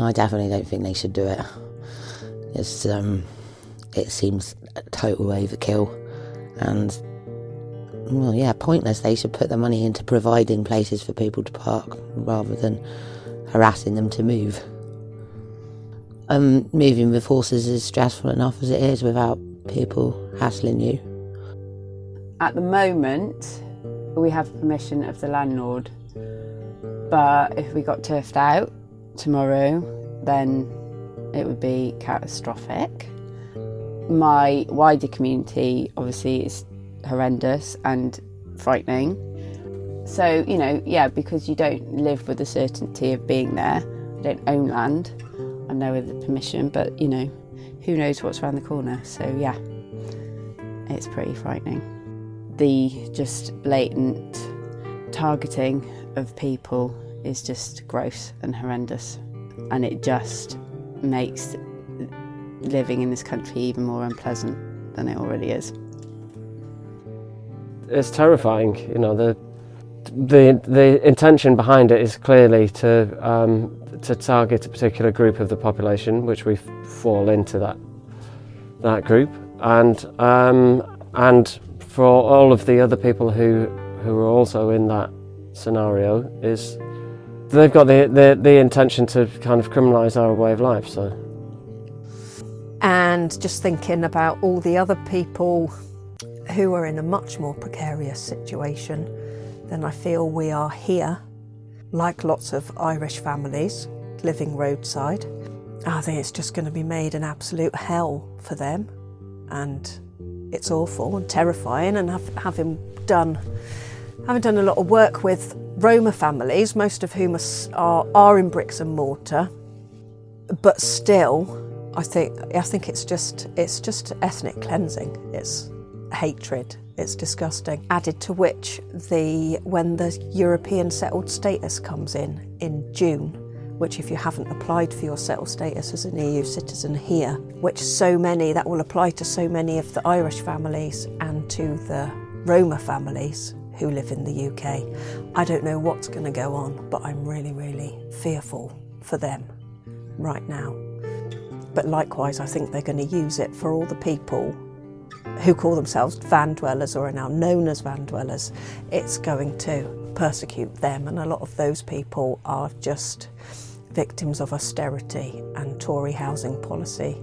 I definitely don't think they should do it. It's um, it seems a total overkill, and well, yeah, pointless. They should put the money into providing places for people to park rather than harassing them to move. Um, moving with horses is stressful enough as it is without people hassling you. At the moment, we have permission of the landlord, but if we got turfed out tomorrow, then it would be catastrophic. My wider community obviously is horrendous and frightening. So, you know, yeah, because you don't live with the certainty of being there, you don't own land, I know with the permission, but you know, who knows what's around the corner. So, yeah, it's pretty frightening. The just blatant targeting of people is just gross and horrendous, and it just makes living in this country even more unpleasant than it already is. It's terrifying, you know. The the the intention behind it is clearly to um, to target a particular group of the population, which we fall into that that group, and um, and for all of the other people who who are also in that scenario is they've got the, the, the intention to kind of criminalise our way of life. So, and just thinking about all the other people who are in a much more precarious situation than I feel we are here, like lots of Irish families living roadside. I think it's just going to be made an absolute hell for them, and it's awful and terrifying. And having done having done a lot of work with Roma families, most of whom are, are in bricks and mortar, but still, I think I think it's just it's just ethnic cleansing. It's hatred. It's disgusting. Added to which the when the European settled status comes in in June, which if you haven't applied for your settled status as an EU citizen here, which so many that will apply to so many of the Irish families and to the Roma families who live in the UK. I don't know what's going to go on, but I'm really, really fearful for them right now. But likewise, I think they're going to use it for all the people who call themselves van dwellers or are now known as van dwellers. It's going to persecute them, and a lot of those people are just victims of austerity and Tory housing policy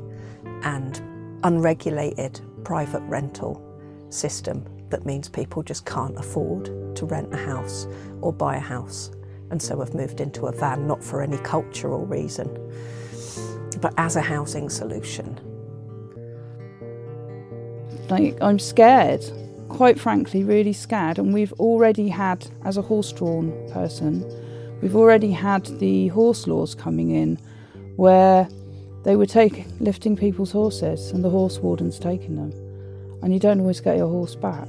and unregulated private rental system that means people just can't afford to rent a house or buy a house and so have moved into a van not for any cultural reason but as a housing solution. Like, I'm scared, quite frankly, really scared. And we've already had, as a horse drawn person, we've already had the horse laws coming in where they were taking, lifting people's horses and the horse wardens taking them and you don't always get your horse back.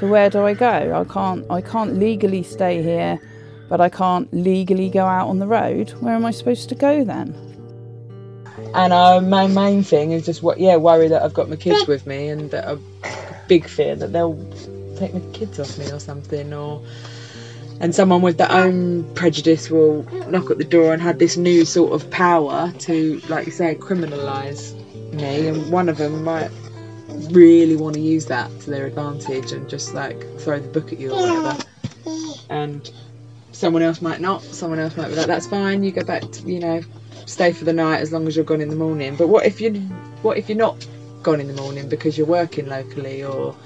So where do I go? I can't I can't legally stay here, but I can't legally go out on the road. Where am I supposed to go then? And uh, my main thing is just what yeah worry that I've got my kids with me and that a big fear that they'll take my kids off me or something or and someone with their own prejudice will knock at the door and have this new sort of power to like you say criminalize me and one of them might really want to use that to their advantage and just like throw the book at you or whatever. And someone else might not. Someone else might be like, "That's fine. You go back. To, you know, stay for the night as long as you're gone in the morning." But what if you what if you're not gone in the morning because you're working locally or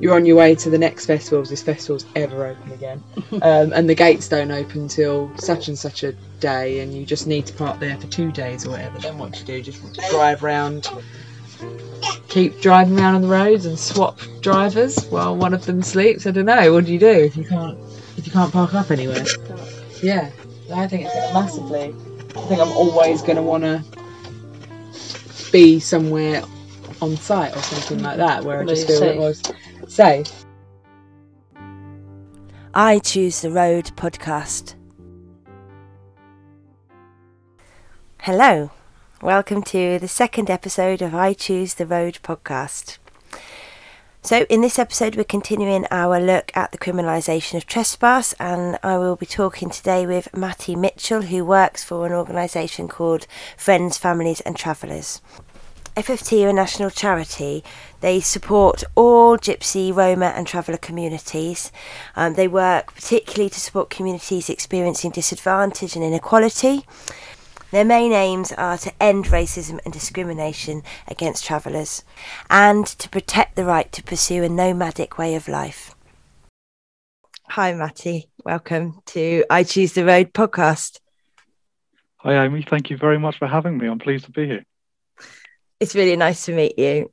you're on your way to the next festival if this festival's ever open again um, and the gates don't open till such and such a day and you just need to park there for two days or whatever then what do you do just drive around keep driving around on the roads and swap drivers while one of them sleeps. I don't know. What do you do if you can't if you can't park up anywhere? Yeah, I think it's massively. I think I'm always going to want to be somewhere on site or something like that where I just feel it was safe. I Choose the Road podcast. Hello. Welcome to the second episode of I Choose the Road podcast. So, in this episode, we're continuing our look at the criminalisation of trespass, and I will be talking today with Matty Mitchell, who works for an organisation called Friends, Families and Travellers. FFT are a national charity. They support all Gypsy, Roma, and traveller communities. Um, they work particularly to support communities experiencing disadvantage and inequality. Their main aims are to end racism and discrimination against travellers and to protect the right to pursue a nomadic way of life. Hi, Matty. Welcome to I Choose the Road podcast. Hi, Amy. Thank you very much for having me. I'm pleased to be here. It's really nice to meet you.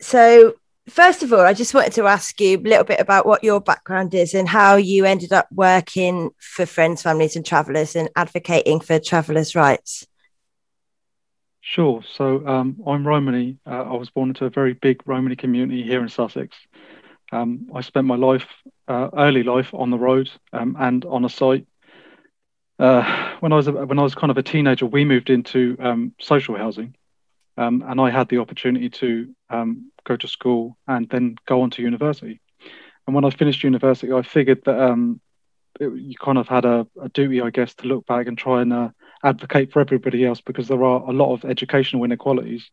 So, first of all, I just wanted to ask you a little bit about what your background is and how you ended up working for friends, families, and travellers and advocating for travellers' rights. Sure. So um, I'm Romany. Uh, I was born into a very big Romany community here in Sussex. Um, I spent my life, uh, early life, on the road um, and on a site. Uh, when I was when I was kind of a teenager, we moved into um, social housing, um, and I had the opportunity to um, go to school and then go on to university. And when I finished university, I figured that um, it, you kind of had a, a, duty, I guess, to look back and try and uh, advocate for everybody else because there are a lot of educational inequalities.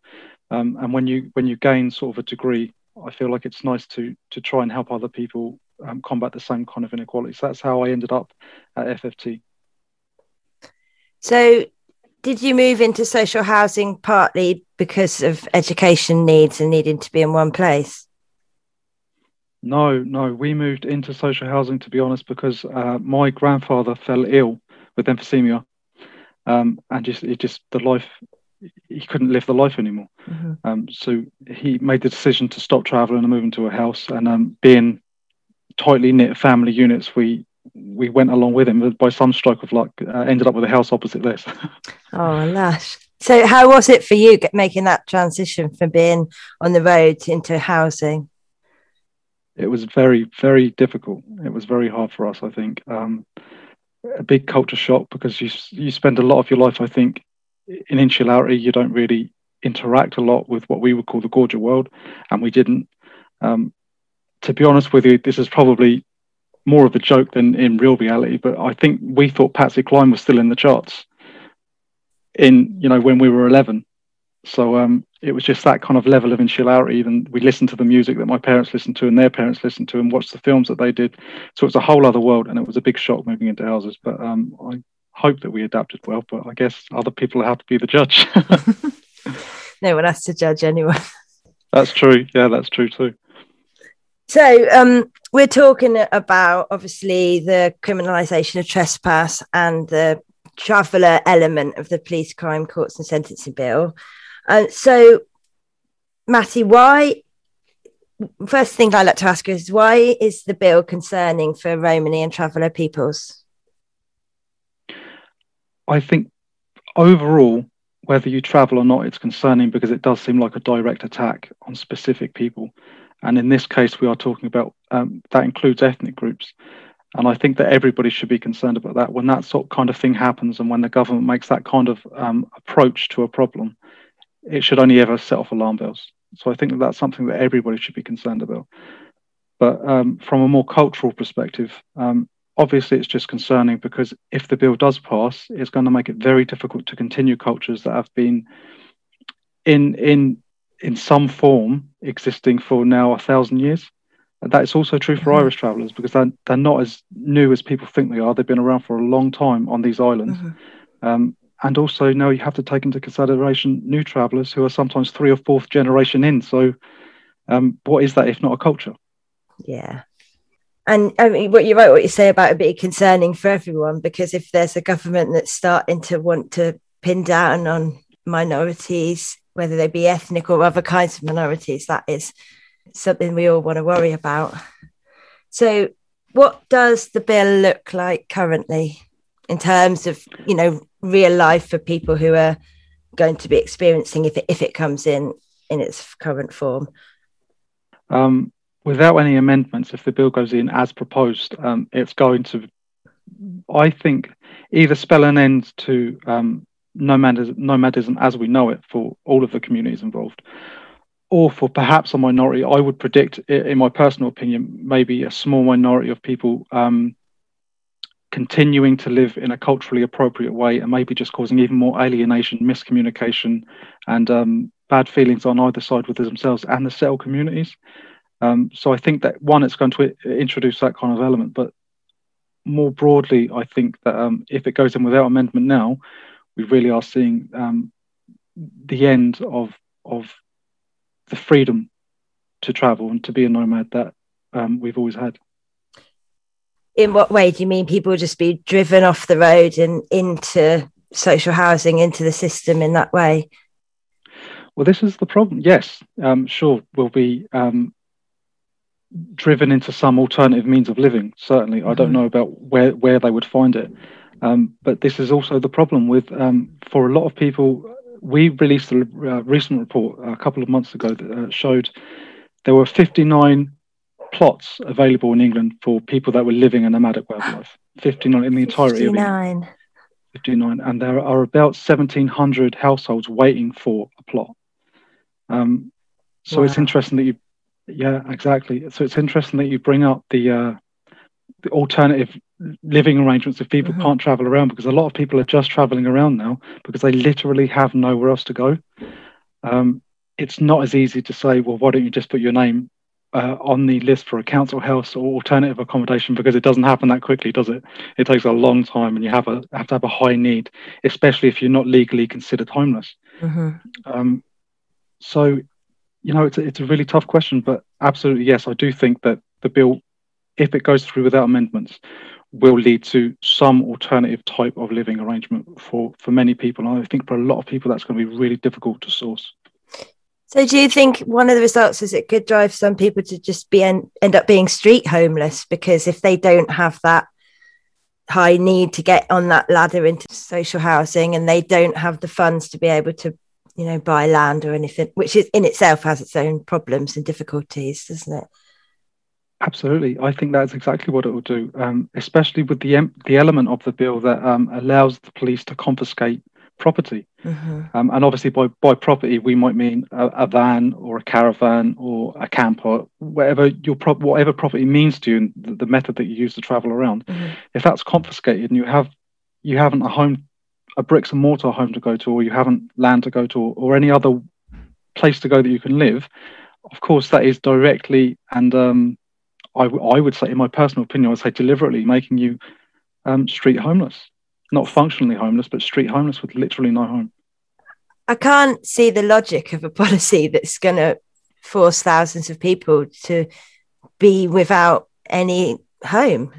Um, and when you when you gain sort of a degree, I feel like it's nice to to try and help other people um, combat the same kind of inequalities. So that's how I ended up at FFT. So, did you move into social housing partly because of education needs and needing to be in one place? No, no. We moved into social housing, to be honest, because uh, my grandfather fell ill with emphysema, um, and just it just the life he couldn't live the life anymore. Mm-hmm. Um, so he made the decision to stop traveling and move into a house. And um, being tightly knit family units, we we went along with him. But by some stroke of luck, uh, ended up with a house opposite this. oh, lash. So, how was it for you making that transition from being on the road into housing? It was very, very difficult. It was very hard for us, I think. Um, a big culture shock because you you spend a lot of your life, I think, in insularity. You don't really interact a lot with what we would call the Gurja world, and we didn't. Um, to be honest with you, this is probably more of a joke than in real reality. But I think we thought Patsy Cline was still in the charts in you know when we were 11 so um, it was just that kind of level of insularity. And we listened to the music that my parents listened to and their parents listened to and watched the films that they did. So it was a whole other world. And it was a big shock moving into houses. But um, I hope that we adapted well. But I guess other people have to be the judge. no one has to judge anyone. That's true. Yeah, that's true too. So um, we're talking about obviously the criminalisation of trespass and the traveller element of the police crime courts and sentencing bill. Uh, so, Matty, why? First thing I'd like to ask is why is the bill concerning for Romany and traveller peoples? I think overall, whether you travel or not, it's concerning because it does seem like a direct attack on specific people. And in this case, we are talking about um, that includes ethnic groups. And I think that everybody should be concerned about that when that sort of kind of thing happens and when the government makes that kind of um, approach to a problem it should only ever set off alarm bells. So I think that that's something that everybody should be concerned about. But um, from a more cultural perspective, um, obviously it's just concerning because if the bill does pass, it's going to make it very difficult to continue cultures that have been in in in some form existing for now a thousand years. And that is also true for mm-hmm. Irish travellers because they're, they're not as new as people think they are. They've been around for a long time on these islands. Mm-hmm. Um, and also now you have to take into consideration new travellers who are sometimes three or fourth generation in. So, um, what is that if not a culture? Yeah. And I mean, what you're right, what you say about it being concerning for everyone, because if there's a government that's starting to want to pin down on minorities, whether they be ethnic or other kinds of minorities, that is something we all want to worry about. So, what does the bill look like currently in terms of, you know, real life for people who are going to be experiencing if it, if it comes in in its current form? Um, without any amendments, if the bill goes in as proposed, um, it's going to, I think, either spell an end to um, nomadism, nomadism as we know it for all of the communities involved, or for perhaps a minority, I would predict, in my personal opinion, maybe a small minority of people um, continuing to live in a culturally appropriate way and maybe just causing even more alienation, miscommunication, and um, bad feelings on either side with themselves and the settled communities. Um, so I think that one, it's going to introduce that kind of element, but more broadly, I think that um, if it goes in without amendment now, we really are seeing um, the end of of the freedom to travel and to be a nomad that um, we've always had. In what way do you mean people just be driven off the road and into social housing, into the system in that way? Well, this is the problem. Yes, um, sure, we'll be um, driven into some alternative means of living. Certainly, mm-hmm. I don't mm-hmm. know about where where they would find it, um, but this is also the problem with um, for a lot of people we released a uh, recent report a couple of months ago that uh, showed there were 59 plots available in England for people that were living a nomadic way of life. 59 in the entirety 59. of 59. And there are about 1,700 households waiting for a plot. Um, so wow. it's interesting that you, yeah, exactly. So it's interesting that you bring up the, uh, the alternative living arrangements if people mm-hmm. can't travel around because a lot of people are just traveling around now because they literally have nowhere else to go. Um, it's not as easy to say, well, why don't you just put your name uh, on the list for a council house or alternative accommodation because it doesn't happen that quickly, does it? It takes a long time, and you have a have to have a high need, especially if you're not legally considered homeless. Mm-hmm. Um, so, you know, it's a, it's a really tough question, but absolutely yes, I do think that the bill, if it goes through without amendments, will lead to some alternative type of living arrangement for for many people. And I think for a lot of people, that's going to be really difficult to source. So, do you think one of the results is it could drive some people to just be end, end up being street homeless because if they don't have that high need to get on that ladder into social housing and they don't have the funds to be able to, you know, buy land or anything, which is in itself has its own problems and difficulties, doesn't it? Absolutely, I think that's exactly what it will do, um, especially with the the element of the bill that um, allows the police to confiscate property. Mm-hmm. Um, and obviously, by by property, we might mean a, a, van or a caravan or a camper, whatever your pro- whatever property means to you, and the, the, method that you use to travel around. Mm-hmm. If that's confiscated and you have you haven't a home, a bricks and mortar home to go to, or you haven't land to go to, or, or any other place to go that you can live, of course, that is directly and um, I, w- I would say, in my personal opinion, I would say deliberately making you um, street homeless, not functionally homeless, but street homeless with literally no home. I can't see the logic of a policy that's going to force thousands of people to be without any home.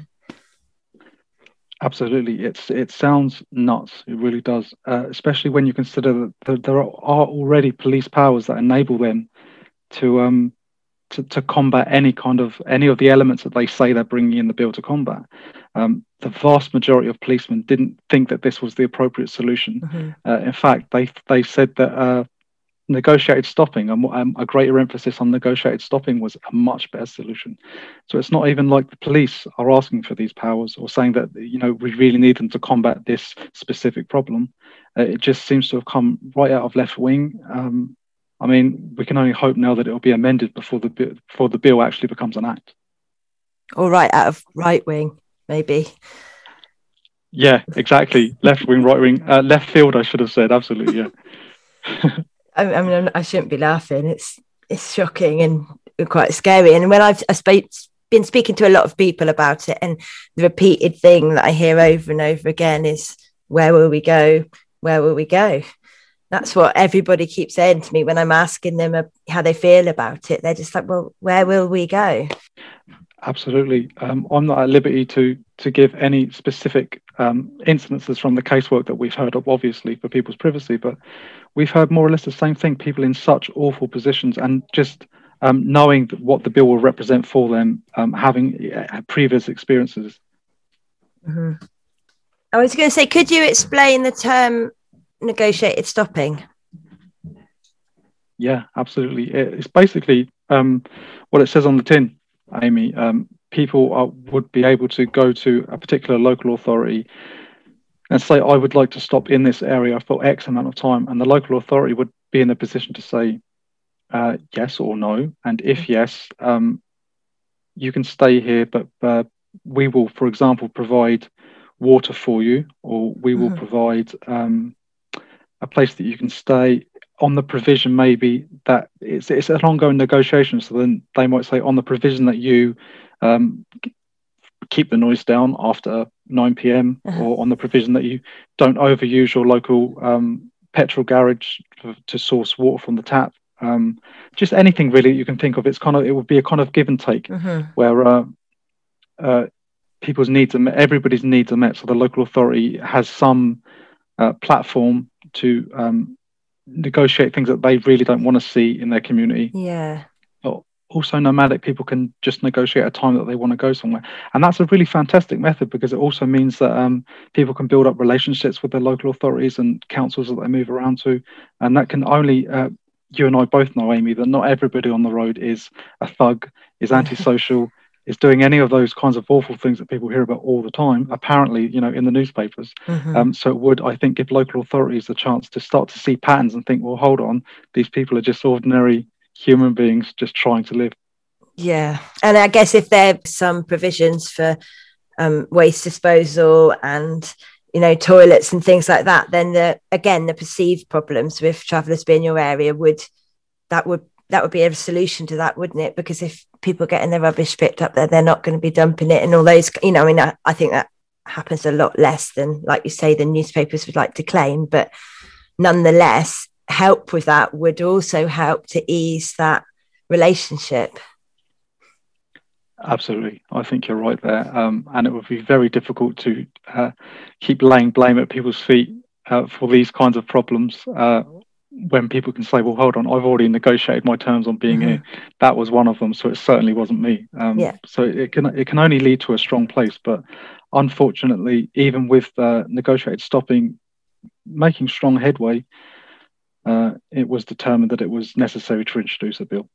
Absolutely, it's it sounds nuts. It really does, uh, especially when you consider that there are already police powers that enable them to um, to, to combat any kind of any of the elements that they say they're bringing in the bill to combat. Um, the vast majority of policemen didn't think that this was the appropriate solution. Mm-hmm. Uh, in fact, they they said that uh, negotiated stopping and um, a greater emphasis on negotiated stopping was a much better solution. So it's not even like the police are asking for these powers or saying that you know we really need them to combat this specific problem. Uh, it just seems to have come right out of left wing. Um, I mean, we can only hope now that it will be amended before the before the bill actually becomes an act. All right, out of right wing, maybe. Yeah, exactly. left wing, right wing, uh, left field. I should have said absolutely. Yeah. I, I, mean, I shouldn't be laughing. It's it's shocking and quite scary. And when I've I sp- been speaking to a lot of people about it, and the repeated thing that I hear over and over again is, "Where will we go? Where will we go?" That's what everybody keeps saying to me when I'm asking them how they feel about it. They're just like, well, where will we go? Absolutely. Um, I'm not at liberty to to give any specific um, incidences from the casework that we've heard of, obviously, for people's privacy, but we've heard more or less the same thing. People in such awful positions and just um, knowing what the bill will represent for them, um, having uh, previous experiences. Mm-hmm. I was going to say, could you explain the term negotiated stopping? Yeah, absolutely. It's basically um, what it says on the tin, Amy. Um, people are, would be able to go to a particular local authority and say, I would like to stop in this area for X amount of time. And the local authority would be in a position to say, uh, yes or no, and if yes, um, you can stay here, but uh, we will, for example, provide water for you, or we will Mhm. provide um, a place that you can stay on the provision maybe that it's it's an ongoing negotiation. So then they might say on the provision that you um, keep the noise down after 9 p.m. Uh-huh. or on the provision that you don't overuse your local um, petrol garage to, to source water from the tap. Um, just anything really you can think of. It's kind of it would be a kind of give and take Mhm. where uh, uh, people's needs are met, everybody's needs are met. So the local authority has some uh, platform to um, negotiate things that they really don't want to see in their community. Yeah. But Also, nomadic people can just negotiate a time that they want to go somewhere, and that's a really fantastic method because it also means that um, people can build up relationships with their local authorities and councils that they move around to, and that can only uh, you and I both know, Amy, that not everybody on the road is a thug, is antisocial, is doing any of those kinds of awful things that people hear about all the time. Apparently, you know, in the newspapers. Mhm. Um, so it would, I think, give local authorities the chance to start to see patterns and think, well, hold on, these people are just ordinary human beings just trying to live. Yeah, and I guess if there are some provisions for um, waste disposal and you know toilets and things like that, then the again the perceived problems with travellers being in your area would that would that would be a solution to that, wouldn't it? Because if people getting their rubbish picked up there, they're not going to be dumping it and all those. You know, I mean, I, I think that happens a lot less than, like you say, the newspapers would like to claim, but nonetheless, help with that would also help to ease that relationship. Absolutely, I think you're right there, um, and it would be very difficult to uh, keep laying blame at people's feet uh, for these kinds of problems. Uh, when people can say, "Well, hold on, I've already negotiated my terms on being Mhm. here. That was one of them, so it certainly wasn't me." Um, Yeah. So it can it can only lead to a strong place, but unfortunately, even with uh, negotiated stopping, making strong headway, uh, it was determined that it was necessary to introduce a bill.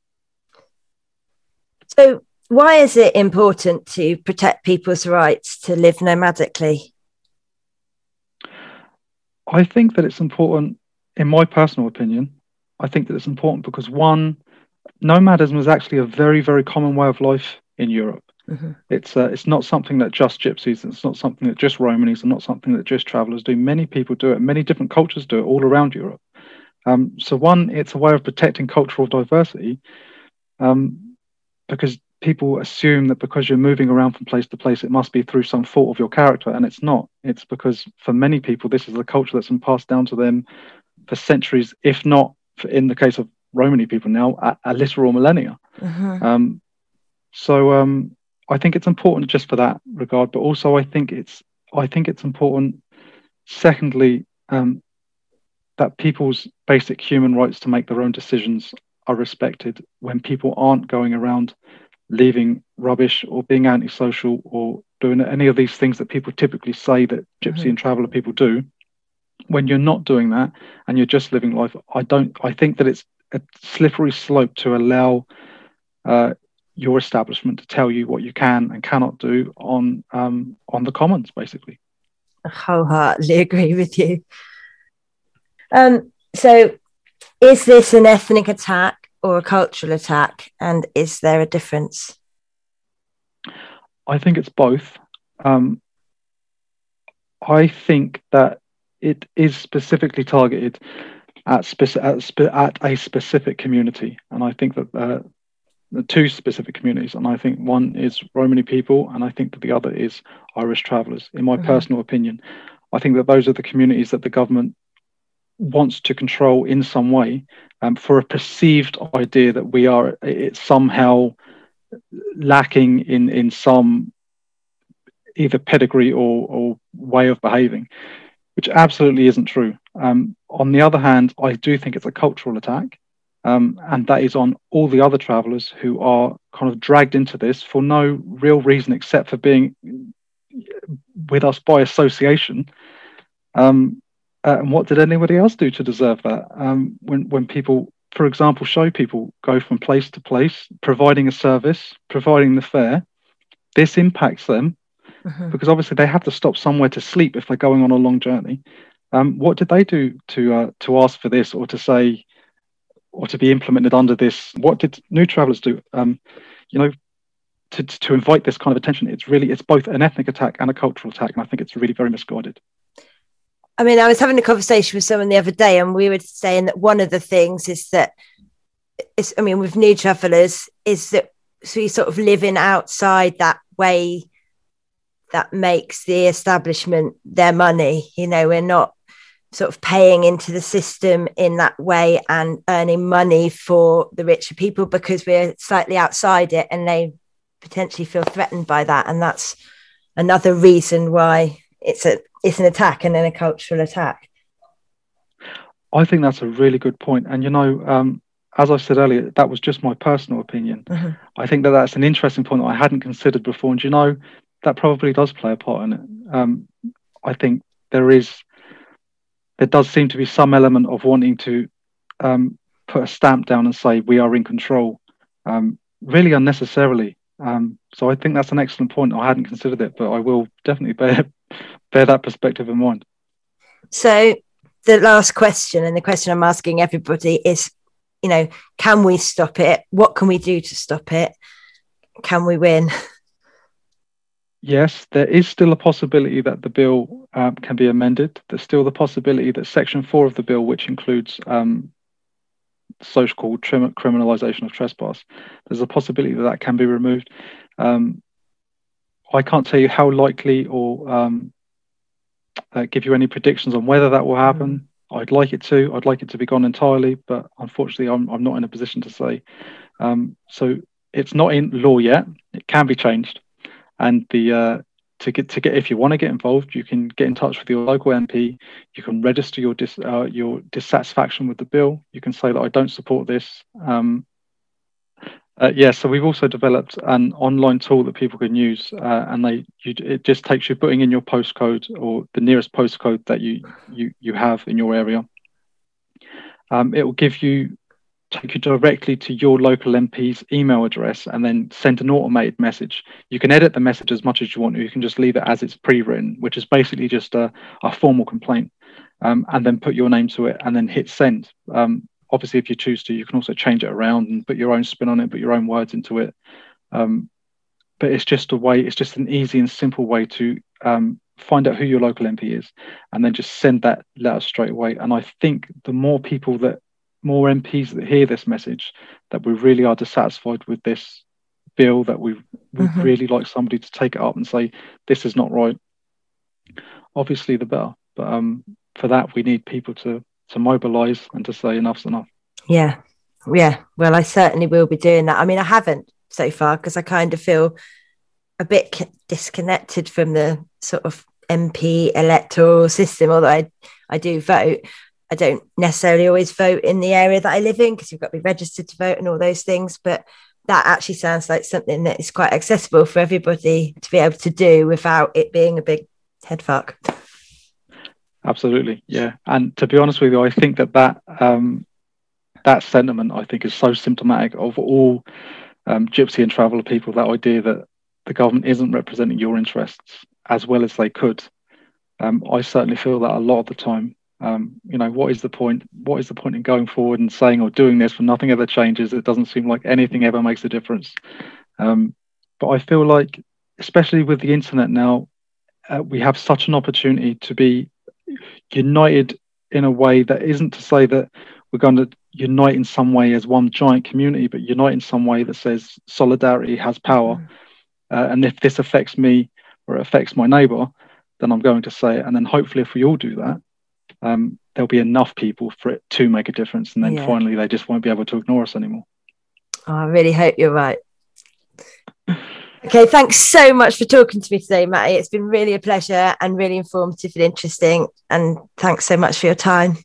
So, why is it important to protect people's rights to live nomadically? I think that it's important, in my personal opinion, I think that it's important because one, nomadism is actually a very, very common way of life in Europe. Mhm. It's uh, it's not something that just gypsies, it's not something that just Romanies, and not something that just travellers do. Many people do it. Many different cultures do it all around Europe. Um, so one, it's a way of protecting cultural diversity, um, because people assume that because you're moving around from place to place, it must be through some fault of your character, and it's not. It's because for many people, this is a culture that's been passed down to them for centuries, if not, for, in the case of Romani people now, a, a literal millennia. Mhm. Um, so um, I think it's important just for that regard, but also I think it's I think it's important. Secondly, um, that people's basic human rights to make their own decisions are respected when people aren't going around leaving rubbish or being antisocial or doing any of these things that people typically say that gypsy Mhm. and traveller people do. When you're not doing that and you're just living life, I don't. I think that it's a slippery slope to allow uh, your establishment to tell you what you can and cannot do on um, on the commons, basically. I wholeheartedly agree with you. Um, so, is this an ethnic attack or a cultural attack? And is there a difference? I think it's both. Um, I think that it is specifically targeted at, speci- at, spe- at a specific community, and I think that uh, the two specific communities, and I think one is Romani people, and I think that the other is Irish travellers. In my Mhm. personal opinion, I think that those are the communities that the government wants to control in some way um, for a perceived idea that we are it's somehow lacking in in some either pedigree or, or way of behaving, which absolutely isn't true. Um, on the other hand, I do think it's a cultural attack, um, and that is on all the other travellers who are kind of dragged into this for no real reason except for being with us by association. Um, uh, and what did anybody else do to deserve that? Um, when when people, for example, show people go from place to place, providing a service, providing the fare, this impacts them Mhm. because obviously they have to stop somewhere to sleep if they're going on a long journey. Um, what did they do to uh, to ask for this or to say, or to be implemented under this. What did New Travellers do? Um, you know, to, to invite this kind of attention, it's really it's both an ethnic attack and a cultural attack, and I think it's really very misguided. I mean, I was having a conversation with someone the other day, and we were saying that one of the things is that, is, I mean, with new travellers, is that so we sort of living outside that way that makes the establishment their money. You know, we're not sort of paying into the system in that way and earning money for the richer people because we're slightly outside it and they potentially feel threatened by that and that's another reason why it's a it's an attack and then a cultural attack i think that's a really good point. and you know um, as i said earlier that was just my personal opinion mm-hmm. i think that that's an interesting point that i hadn't considered before and you know that probably does play a part in it um, i think there is there does seem to be some element of wanting to um, put a stamp down and say we are in control, um, really unnecessarily. Um, so I think that's an excellent point. I hadn't considered it, but I will definitely bear bear that perspective in mind. So the last question, and the question I'm asking everybody is, you know, can we stop it? What can we do to stop it? Can we win? yes, there is still a possibility that the bill um, can be amended. There's still the possibility that Section 4 of the bill, which includes um, social called trim- criminalisation of trespass, there's a possibility that that can be removed. Um, I can't tell you how likely or um, uh, give you any predictions on whether that will happen. Mm. I'd like it to. I'd like it to be gone entirely, but unfortunately, I'm, I'm not in a position to say. Um, so it's not in law yet. It can be changed and the uh, to get to get if you want to get involved, you can get in touch with your local MP. You can register your dis, uh, your dissatisfaction with the bill. You can say that I don't support this. Um, uh, yeah, so we've also developed an online tool that people can use, uh, and they you, it just takes you putting in your postcode or the nearest postcode that you you you have in your area. Um, it will give you take you directly to your local MP's email address and then send an automated message. You can edit the message as much as you want, or you can just leave it as it's pre-written, which is basically just a, a formal complaint, um, and then put your name to it and then hit send. Um, obviously, if you choose to, you can also change it around and put your own spin on it, put your own words into it. Um, but it's just a way, it's just an easy and simple way to um, find out who your local MP is and then just send that letter straight away. And I think the more people that more MPs that hear this message that we really are dissatisfied with this bill, that we would mm-hmm. really like somebody to take it up and say, this is not right. Obviously, the better. But um, for that, we need people to, to mobilise and to say enough's enough. Yeah. Yeah. Well, I certainly will be doing that. I mean, I haven't so far because I kind of feel a bit disconnected from the sort of MP electoral system, although I, I do vote. I don't necessarily always vote in the area that I live in because you've got to be registered to vote and all those things. But that actually sounds like something that is quite accessible for everybody to be able to do without it being a big head fuck. Absolutely, yeah. And to be honest with you, I think that that um, that sentiment I think is so symptomatic of all um, gypsy and traveller people. That idea that the government isn't representing your interests as well as they could. Um, I certainly feel that a lot of the time. Um, you know, what is the point? What is the point in going forward and saying or doing this when nothing ever changes? It doesn't seem like anything ever makes a difference. Um, but I feel like, especially with the internet now, uh, we have such an opportunity to be united in a way that isn't to say that we're going to unite in some way as one giant community, but unite in some way that says solidarity has power. Mm. Uh, and if this affects me or it affects my neighbor, then I'm going to say it. And then hopefully, if we all do that, um, there'll be enough people for it to make a difference. And then yeah. finally, they just won't be able to ignore us anymore. Oh, I really hope you're right. Okay, thanks so much for talking to me today, Matty. It's been really a pleasure and really informative and interesting. And thanks so much for your time.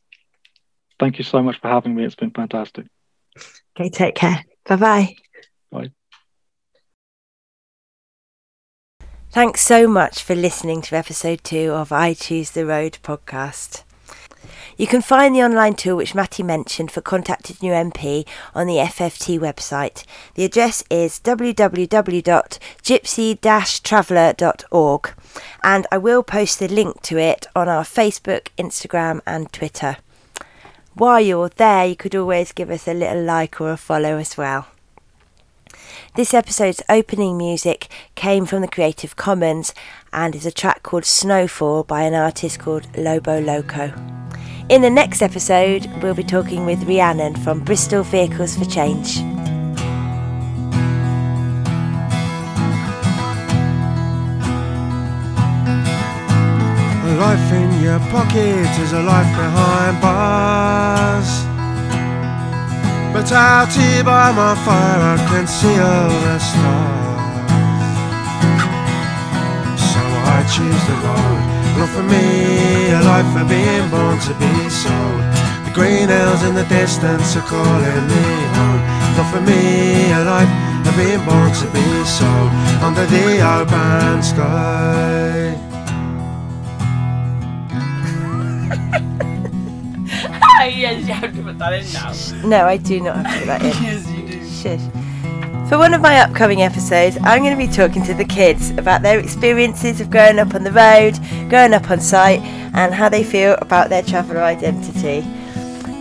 Thank you so much for having me. It's been fantastic. Okay, take care. Bye-bye. Bye. Thanks so much for listening to episode two of I Choose the Road podcast. You can find the online tool which Matty mentioned for contacting your MP on the FFT website. The address is www.gypsy-traveller.org and I will post the link to it on our Facebook, Instagram and Twitter. while you're there, you could always give us a little like or a follow as well. This episode's opening music came from the Creative Commons and is a track called Snowfall by an artist called Lobo Loco. In the next episode, we'll be talking with Rhiannon from Bristol Vehicles for Change. A life in your pocket is a life behind bars. But out here by my fire, I can see all the stars. So I choose the road. Not for me, a life for being born to be sold. The green hills in the distance are calling me home. Not for me, a life for being born to be sold under the open sky. Yes, you have to put that in now. No, I do not have to put that in. yes, you do. Shush. For one of my upcoming episodes, I'm going to be talking to the kids about their experiences of growing up on the road, growing up on site, and how they feel about their traveller identity.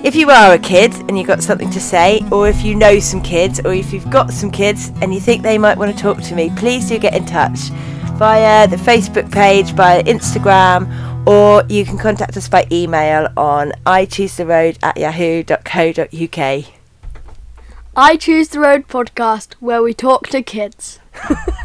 If you are a kid and you've got something to say, or if you know some kids, or if you've got some kids and you think they might want to talk to me, please do get in touch via the Facebook page, via Instagram, or you can contact us by email on I choose the road at yahoo.co.uk. I Choose the Road podcast, where we talk to kids.